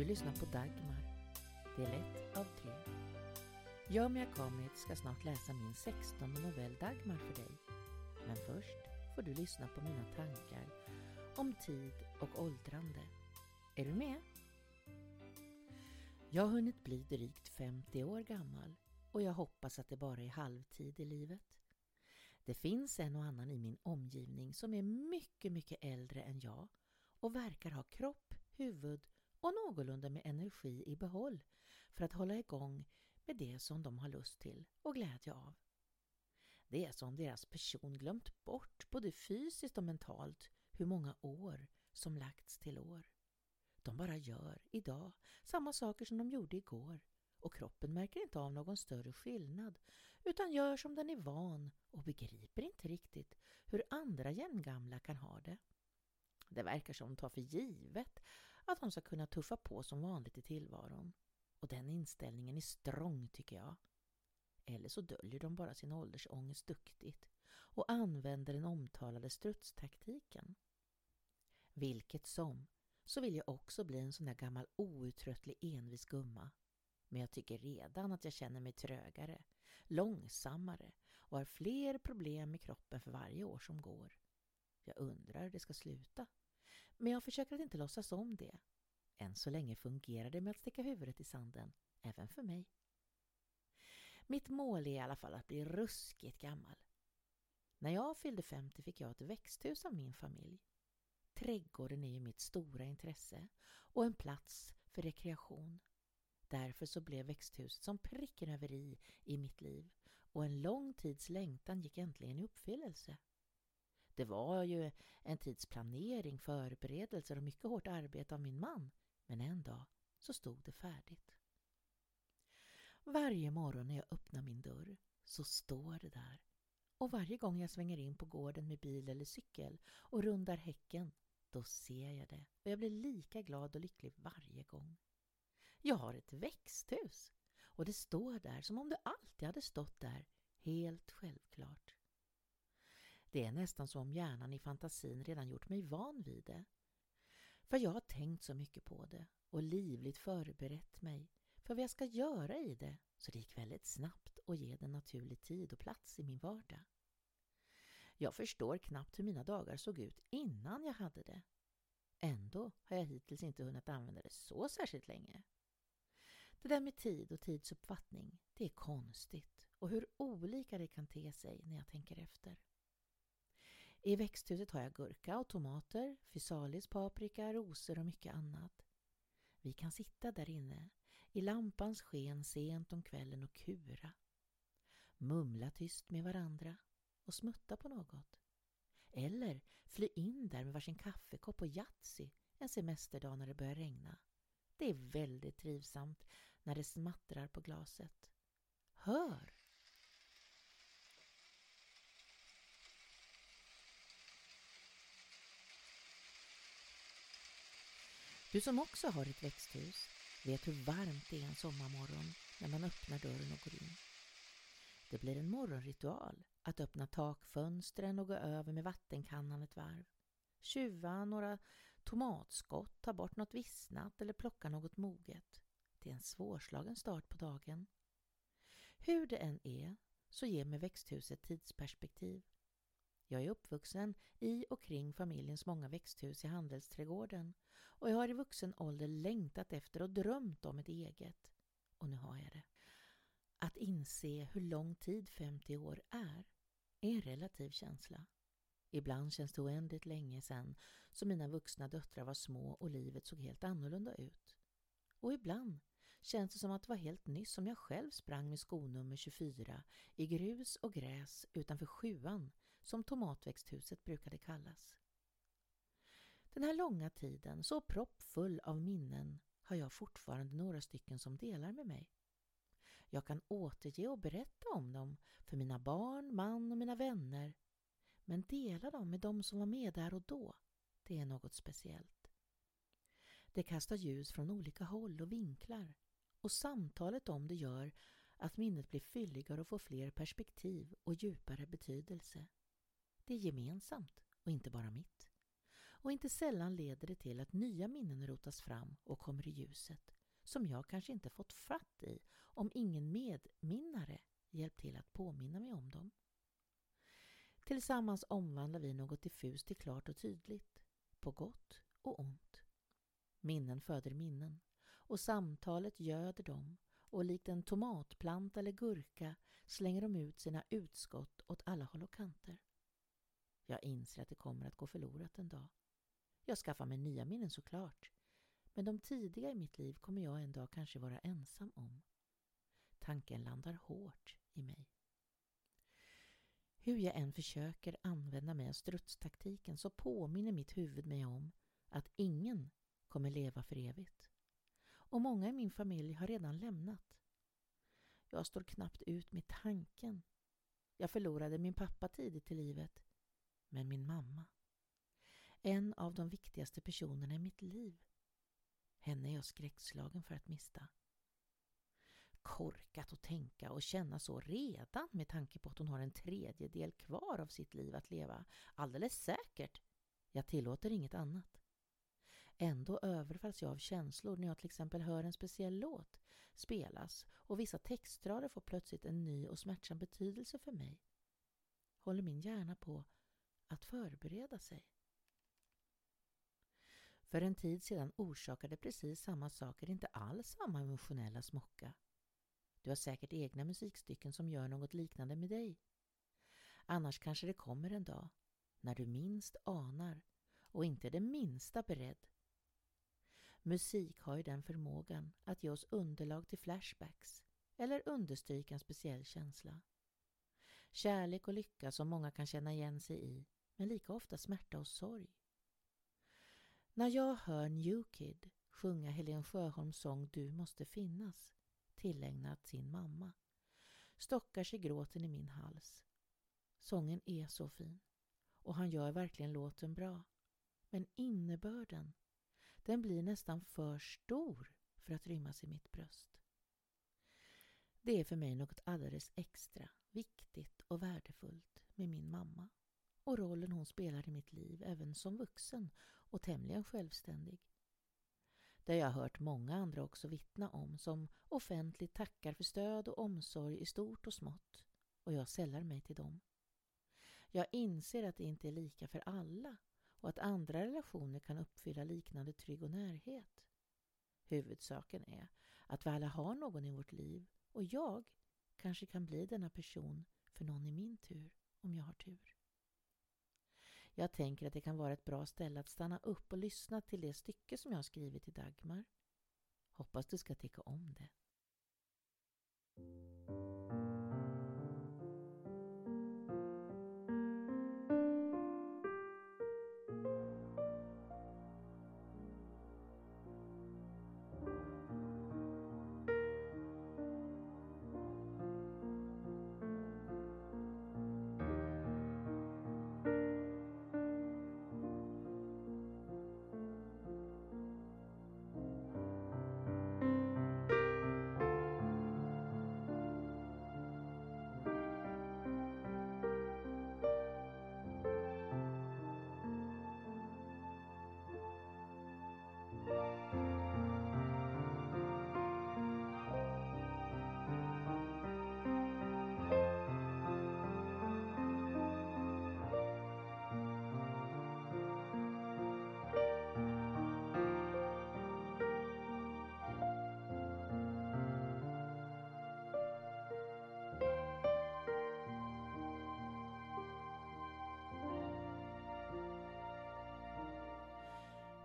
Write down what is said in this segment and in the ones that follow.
Du lyssnar på Dagmar, del 1 av 3. Jag, Mia Kamit, ska snart läsa min 16 novell Dagmar för dig. Men först får du lyssna på mina tankar om tid och åldrande. Är du med? Jag har hunnit bli drygt 50 år gammal och jag hoppas att det bara är halvtid i livet. Det finns en och annan i min omgivning som är mycket, mycket äldre än jag och verkar ha kropp, huvud och någorlunda med energi i behåll för att hålla igång med det som de har lust till och glädje av. Det är som deras person glömt bort både fysiskt och mentalt hur många år som lagts till år. De bara gör idag samma saker som de gjorde igår och kroppen märker inte av någon större skillnad utan gör som den är van och begriper inte riktigt hur andra jämngamla kan ha det. Det verkar som de tar för givet att de ska kunna tuffa på som vanligt i tillvaron. Och den inställningen är strång tycker jag. Eller så döljer de bara sin åldersångest duktigt och använder den omtalade strutstaktiken. Vilket som, så vill jag också bli en sån där gammal outtröttlig envis gumma. Men jag tycker redan att jag känner mig trögare, långsammare och har fler problem i kroppen för varje år som går. Jag undrar hur det ska sluta. Men jag försöker att inte låtsas om det. Än så länge fungerar det med att sticka huvudet i sanden, även för mig. Mitt mål är i alla fall att bli ruskigt gammal. När jag fyllde 50 fick jag ett växthus av min familj. Trädgården är ju mitt stora intresse och en plats för rekreation. Därför så blev växthuset som pricken över i i mitt liv och en lång tids längtan gick äntligen i uppfyllelse. Det var ju en tids planering, förberedelser och mycket hårt arbete av min man. Men en dag så stod det färdigt. Varje morgon när jag öppnar min dörr så står det där. Och varje gång jag svänger in på gården med bil eller cykel och rundar häcken, då ser jag det och jag blir lika glad och lycklig varje gång. Jag har ett växthus och det står där som om det alltid hade stått där, helt självklart. Det är nästan som om hjärnan i fantasin redan gjort mig van vid det. För jag har tänkt så mycket på det och livligt förberett mig för vad jag ska göra i det så det gick väldigt snabbt att ge det naturlig tid och plats i min vardag. Jag förstår knappt hur mina dagar såg ut innan jag hade det. Ändå har jag hittills inte hunnit använda det så särskilt länge. Det där med tid och tidsuppfattning, det är konstigt och hur olika det kan te sig när jag tänker efter. I växthuset har jag gurka och tomater, fysalis, paprika, rosor och mycket annat. Vi kan sitta där inne i lampans sken sent om kvällen och kura. Mumla tyst med varandra och smutta på något. Eller fly in där med varsin kaffekopp och Yatzy en semesterdag när det börjar regna. Det är väldigt trivsamt när det smattrar på glaset. Hör! Du som också har ett växthus vet hur varmt det är en sommarmorgon när man öppnar dörren och går in. Det blir en morgonritual att öppna takfönstren och gå över med vattenkannan ett varv. Tjuva några tomatskott, ta bort något vissnat eller plocka något moget. Det är en svårslagen start på dagen. Hur det än är så ger mig växthuset tidsperspektiv. Jag är uppvuxen i och kring familjens många växthus i handelsträdgården och jag har i vuxen ålder längtat efter och drömt om ett eget. Och nu har jag det. Att inse hur lång tid 50 år är, är en relativ känsla. Ibland känns det oändligt länge sedan som mina vuxna döttrar var små och livet såg helt annorlunda ut. Och ibland känns det som att det var helt nyss som jag själv sprang med skonummer 24 i grus och gräs utanför sjuan som tomatväxthuset brukade kallas. Den här långa tiden, så proppfull av minnen, har jag fortfarande några stycken som delar med mig. Jag kan återge och berätta om dem för mina barn, man och mina vänner. Men dela dem med dem som var med där och då, det är något speciellt. Det kastar ljus från olika håll och vinklar och samtalet om det gör att minnet blir fylligare och får fler perspektiv och djupare betydelse. Det är gemensamt och inte bara mitt. Och inte sällan leder det till att nya minnen rotas fram och kommer i ljuset som jag kanske inte fått fatt i om ingen medminnare hjälpt till att påminna mig om dem. Tillsammans omvandlar vi något diffust till klart och tydligt, på gott och ont. Minnen föder minnen och samtalet göder dem och likt en tomatplanta eller gurka slänger de ut sina utskott åt alla håll och kanter. Jag inser att det kommer att gå förlorat en dag. Jag skaffar mig nya minnen såklart, men de tidiga i mitt liv kommer jag en dag kanske vara ensam om. Tanken landar hårt i mig. Hur jag än försöker använda mig av strutstaktiken så påminner mitt huvud mig om att ingen kommer leva för evigt. Och många i min familj har redan lämnat. Jag står knappt ut med tanken. Jag förlorade min pappa tidigt i livet, men min mamma. En av de viktigaste personerna i mitt liv. Henne är jag skräckslagen för att mista. Korkat att tänka och känna så redan med tanke på att hon har en tredjedel kvar av sitt liv att leva. Alldeles säkert. Jag tillåter inget annat. Ändå överfalls jag av känslor när jag till exempel hör en speciell låt spelas och vissa textrader får plötsligt en ny och smärtsam betydelse för mig. Håller min hjärna på att förbereda sig. För en tid sedan orsakade precis samma saker inte alls samma emotionella smocka. Du har säkert egna musikstycken som gör något liknande med dig. Annars kanske det kommer en dag när du minst anar och inte är det minsta beredd. Musik har ju den förmågan att ge oss underlag till flashbacks eller understryka en speciell känsla. Kärlek och lycka som många kan känna igen sig i, men lika ofta smärta och sorg. När jag hör New Kid sjunga Helen Sjöholms sång Du måste finnas, tillägnad sin mamma, stockar sig gråten i min hals. Sången är så fin och han gör verkligen låten bra. Men innebörden, den blir nästan för stor för att rymmas i mitt bröst. Det är för mig något alldeles extra, viktigt och värdefullt med min mamma och rollen hon spelar i mitt liv även som vuxen och tämligen självständig. Det har jag hört många andra också vittna om som offentligt tackar för stöd och omsorg i stort och smått och jag sällar mig till dem. Jag inser att det inte är lika för alla och att andra relationer kan uppfylla liknande trygg och närhet. Huvudsaken är att vi alla har någon i vårt liv och jag kanske kan bli denna person för någon i min tur om jag har tur. Jag tänker att det kan vara ett bra ställe att stanna upp och lyssna till det stycke som jag har skrivit till Dagmar. Hoppas du ska tycka om det.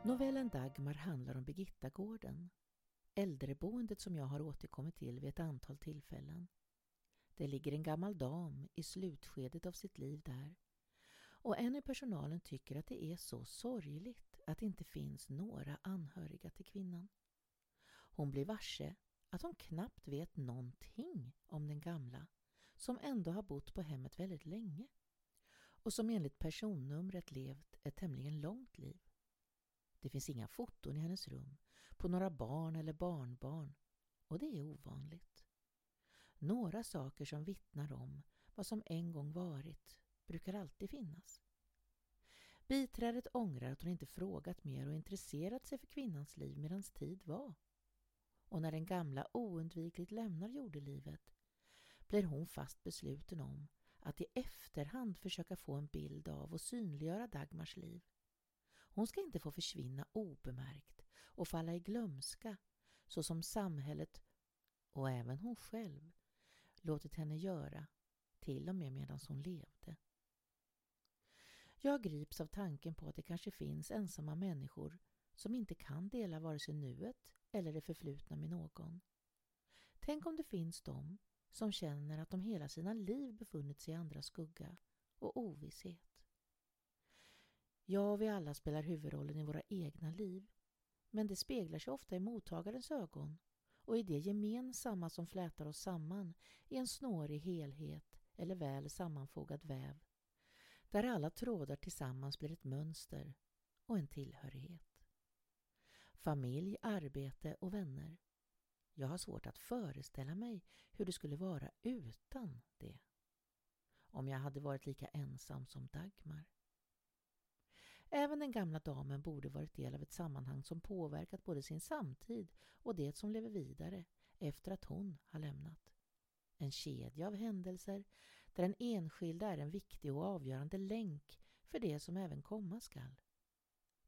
Novellen Dagmar handlar om Birgittagården, äldreboendet som jag har återkommit till vid ett antal tillfällen. Det ligger en gammal dam i slutskedet av sitt liv där och en i personalen tycker att det är så sorgligt att det inte finns några anhöriga till kvinnan. Hon blir varse att hon knappt vet någonting om den gamla som ändå har bott på hemmet väldigt länge och som enligt personnumret levt ett tämligen långt liv. Det finns inga foton i hennes rum på några barn eller barnbarn och det är ovanligt. Några saker som vittnar om vad som en gång varit brukar alltid finnas. Biträdet ångrar att hon inte frågat mer och intresserat sig för kvinnans liv medan tid var. Och när den gamla oundvikligt lämnar jordelivet blir hon fast besluten om att i efterhand försöka få en bild av och synliggöra Dagmars liv. Hon ska inte få försvinna obemärkt och falla i glömska så som samhället och även hon själv låtit henne göra till och med medan hon levde. Jag grips av tanken på att det kanske finns ensamma människor som inte kan dela vare sig nuet eller det förflutna med någon. Tänk om det finns de som känner att de hela sina liv befunnit sig i andras skugga och ovisshet. Jag och vi alla spelar huvudrollen i våra egna liv men det speglar sig ofta i mottagarens ögon och i det gemensamma som flätar oss samman i en snårig helhet eller väl sammanfogad väv där alla trådar tillsammans blir ett mönster och en tillhörighet. Familj, arbete och vänner. Jag har svårt att föreställa mig hur det skulle vara utan det. Om jag hade varit lika ensam som Dagmar. Även den gamla damen borde varit del av ett sammanhang som påverkat både sin samtid och det som lever vidare efter att hon har lämnat. En kedja av händelser där den enskilda är en viktig och avgörande länk för det som även komma skall.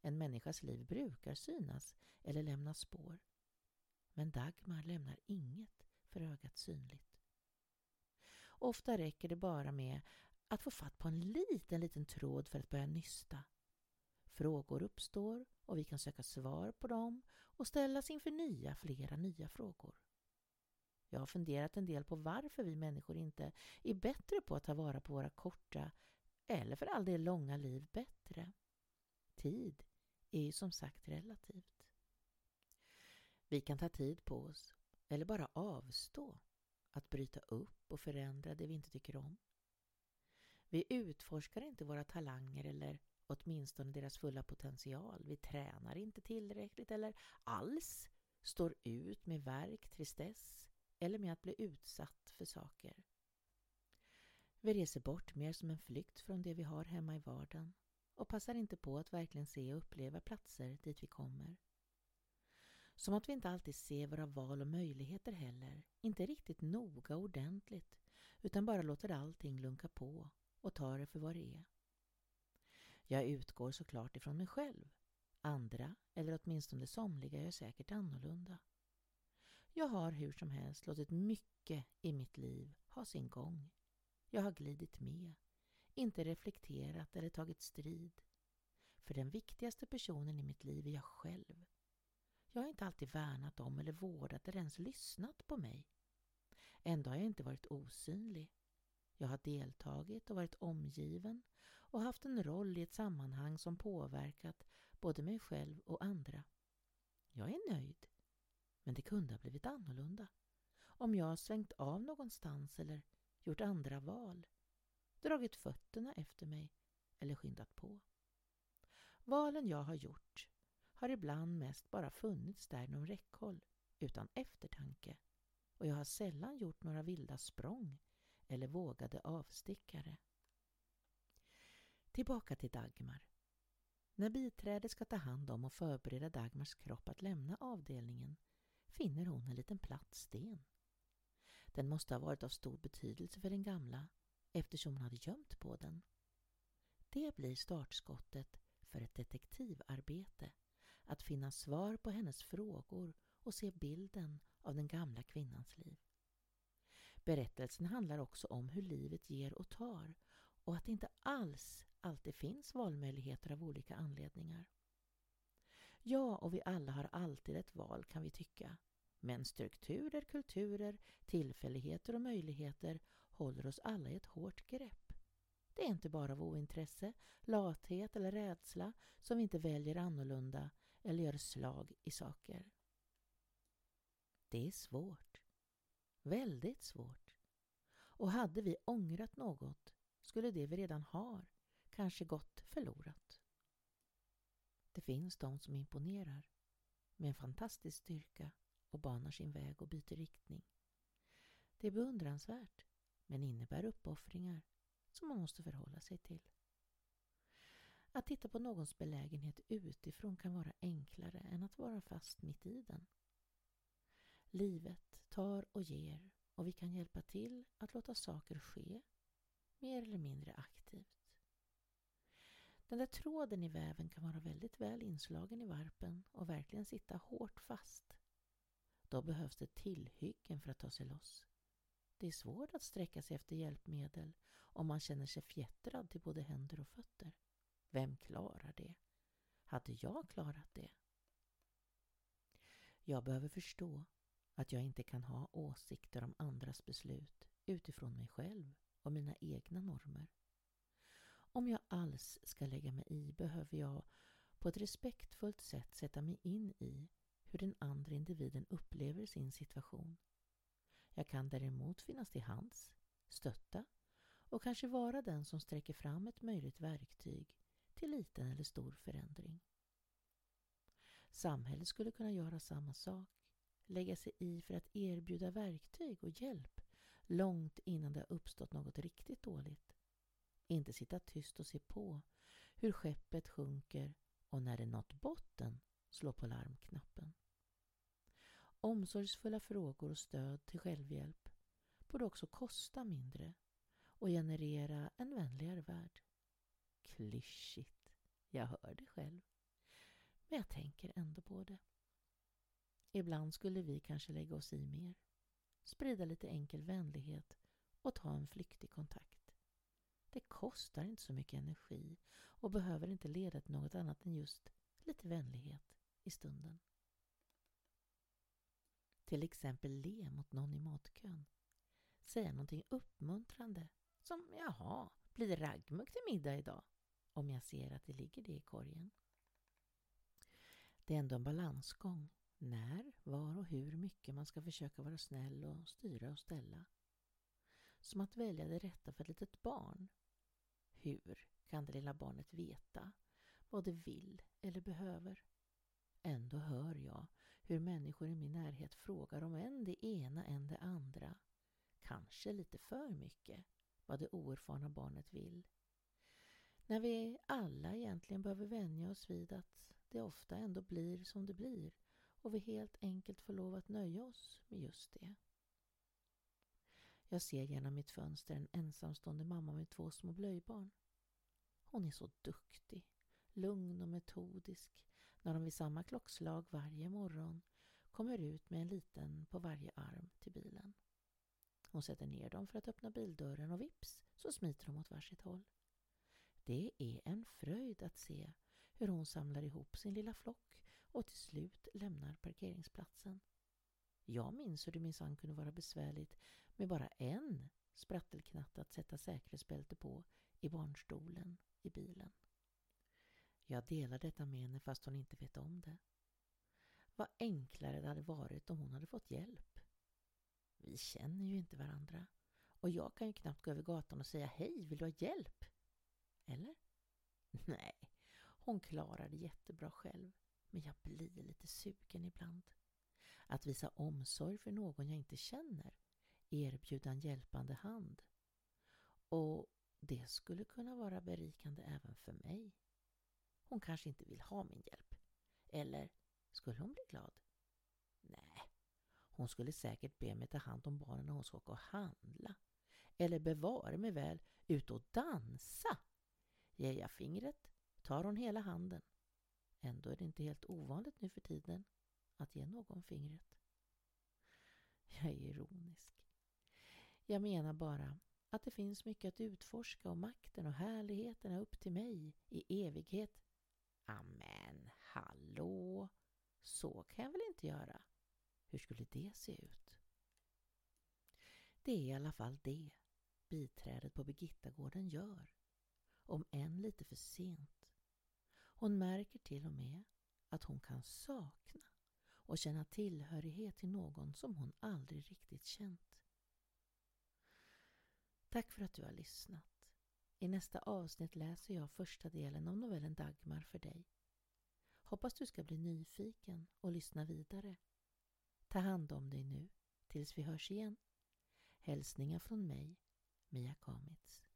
En människas liv brukar synas eller lämna spår. Men Dagmar lämnar inget för ögat synligt. Ofta räcker det bara med att få fatt på en liten, liten tråd för att börja nysta. Frågor uppstår och vi kan söka svar på dem och ställas inför nya, flera nya frågor. Jag har funderat en del på varför vi människor inte är bättre på att ta vara på våra korta, eller för all del långa liv bättre. Tid är ju som sagt relativt. Vi kan ta tid på oss, eller bara avstå, att bryta upp och förändra det vi inte tycker om. Vi utforskar inte våra talanger eller åtminstone deras fulla potential. Vi tränar inte tillräckligt eller alls står ut med verk, tristess eller med att bli utsatt för saker. Vi reser bort mer som en flykt från det vi har hemma i vardagen och passar inte på att verkligen se och uppleva platser dit vi kommer. Som att vi inte alltid ser våra val och möjligheter heller, inte riktigt noga och ordentligt, utan bara låter allting lunka på och tar det för vad det är. Jag utgår såklart ifrån mig själv. Andra, eller åtminstone somliga, är säkert annorlunda. Jag har hur som helst låtit mycket i mitt liv ha sin gång. Jag har glidit med, inte reflekterat eller tagit strid. För den viktigaste personen i mitt liv är jag själv. Jag har inte alltid värnat om eller vårdat eller ens lyssnat på mig. Ändå har jag inte varit osynlig. Jag har deltagit och varit omgiven och haft en roll i ett sammanhang som påverkat både mig själv och andra. Jag är nöjd men det kunde ha blivit annorlunda. Om jag svängt av någonstans eller gjort andra val. Dragit fötterna efter mig eller skyndat på. Valen jag har gjort har ibland mest bara funnits där inom räckhåll utan eftertanke och jag har sällan gjort några vilda språng eller vågade avstickare. Tillbaka till Dagmar. När biträdet ska ta hand om och förbereda Dagmars kropp att lämna avdelningen finner hon en liten platt sten. Den måste ha varit av stor betydelse för den gamla eftersom hon hade gömt på den. Det blir startskottet för ett detektivarbete att finna svar på hennes frågor och se bilden av den gamla kvinnans liv. Berättelsen handlar också om hur livet ger och tar och att det inte alls alltid finns valmöjligheter av olika anledningar. Ja, och vi alla har alltid ett val kan vi tycka. Men strukturer, kulturer, tillfälligheter och möjligheter håller oss alla i ett hårt grepp. Det är inte bara av ointresse, lathet eller rädsla som vi inte väljer annorlunda eller gör slag i saker. Det är svårt. Väldigt svårt. Och hade vi ångrat något skulle det vi redan har kanske gått förlorat. Det finns de som imponerar med en fantastisk styrka och banar sin väg och byter riktning. Det är beundransvärt men innebär uppoffringar som man måste förhålla sig till. Att titta på någons belägenhet utifrån kan vara enklare än att vara fast mitt i den. Livet tar och ger och vi kan hjälpa till att låta saker ske mer eller mindre aktivt. Den där tråden i väven kan vara väldigt väl inslagen i varpen och verkligen sitta hårt fast. Då behövs det tillhyggen för att ta sig loss. Det är svårt att sträcka sig efter hjälpmedel om man känner sig fjättrad till både händer och fötter. Vem klarar det? Hade jag klarat det? Jag behöver förstå att jag inte kan ha åsikter om andras beslut utifrån mig själv och mina egna normer. Om jag alls ska lägga mig i behöver jag på ett respektfullt sätt sätta mig in i hur den andra individen upplever sin situation. Jag kan däremot finnas till hands, stötta och kanske vara den som sträcker fram ett möjligt verktyg till liten eller stor förändring. Samhället skulle kunna göra samma sak, lägga sig i för att erbjuda verktyg och hjälp långt innan det har uppstått något riktigt dåligt. Inte sitta tyst och se på hur skeppet sjunker och när det nått botten slå på larmknappen. Omsorgsfulla frågor och stöd till självhjälp borde också kosta mindre och generera en vänligare värld. Klyschigt, jag hör det själv. Men jag tänker ändå på det. Ibland skulle vi kanske lägga oss i mer, sprida lite enkel vänlighet och ta en flyktig kontakt. Det kostar inte så mycket energi och behöver inte leda till något annat än just lite vänlighet i stunden. Till exempel le mot någon i matkön. Säga någonting uppmuntrande som ”Jaha, blir det raggmugg till middag idag?” om jag ser att det ligger det i korgen. Det är ändå en balansgång. När, var och hur mycket man ska försöka vara snäll och styra och ställa. Som att välja det rätta för ett litet. Hur kan det lilla barnet veta vad det vill eller behöver? Ändå hör jag hur människor i min närhet frågar om än det ena än det andra. Kanske lite för mycket vad det oerfarna barnet vill. När vi alla egentligen behöver vänja oss vid att det ofta ändå blir som det blir och vi helt enkelt får lov att nöja oss med just det. Jag ser genom mitt fönster en ensamstående mamma med två små blöjbarn. Hon är så duktig, lugn och metodisk när de vid samma klockslag varje morgon kommer ut med en liten på varje arm till bilen. Hon sätter ner dem för att öppna bildörren och vips så smiter de åt varsitt håll. Det är en fröjd att se hur hon samlar ihop sin lilla flock och till slut lämnar parkeringsplatsen. Jag minns hur det minsann kunde vara besvärligt med bara en sprattelknatt att sätta säkerhetsbälte på i barnstolen i bilen. Jag delar detta med henne fast hon inte vet om det. Vad enklare det hade varit om hon hade fått hjälp. Vi känner ju inte varandra och jag kan ju knappt gå över gatan och säga hej, vill du ha hjälp? Eller? Nej, hon klarar det jättebra själv. Men jag blir lite sugen ibland. Att visa omsorg för någon jag inte känner. Erbjuda en hjälpande hand. Och det skulle kunna vara berikande även för mig. Hon kanske inte vill ha min hjälp. Eller skulle hon bli glad? Nej, hon skulle säkert be mig ta hand om barnen när hon ska åka och handla. Eller bevara mig väl ut och dansa. Ger jag fingret tar hon hela handen. Ändå är det inte helt ovanligt nu för tiden att ge någon fingret. Jag är ironisk. Jag menar bara att det finns mycket att utforska och makten och härligheten är upp till mig i evighet. Amen, hallå! Så kan jag väl inte göra? Hur skulle det se ut? Det är i alla fall det biträdet på Birgittagården gör. Om än lite för sent. Hon märker till och med att hon kan sakna och känna tillhörighet till någon som hon aldrig riktigt känt. Tack för att du har lyssnat. I nästa avsnitt läser jag första delen av novellen Dagmar för dig. Hoppas du ska bli nyfiken och lyssna vidare. Ta hand om dig nu tills vi hörs igen. Hälsningar från mig, Mia Kamitz.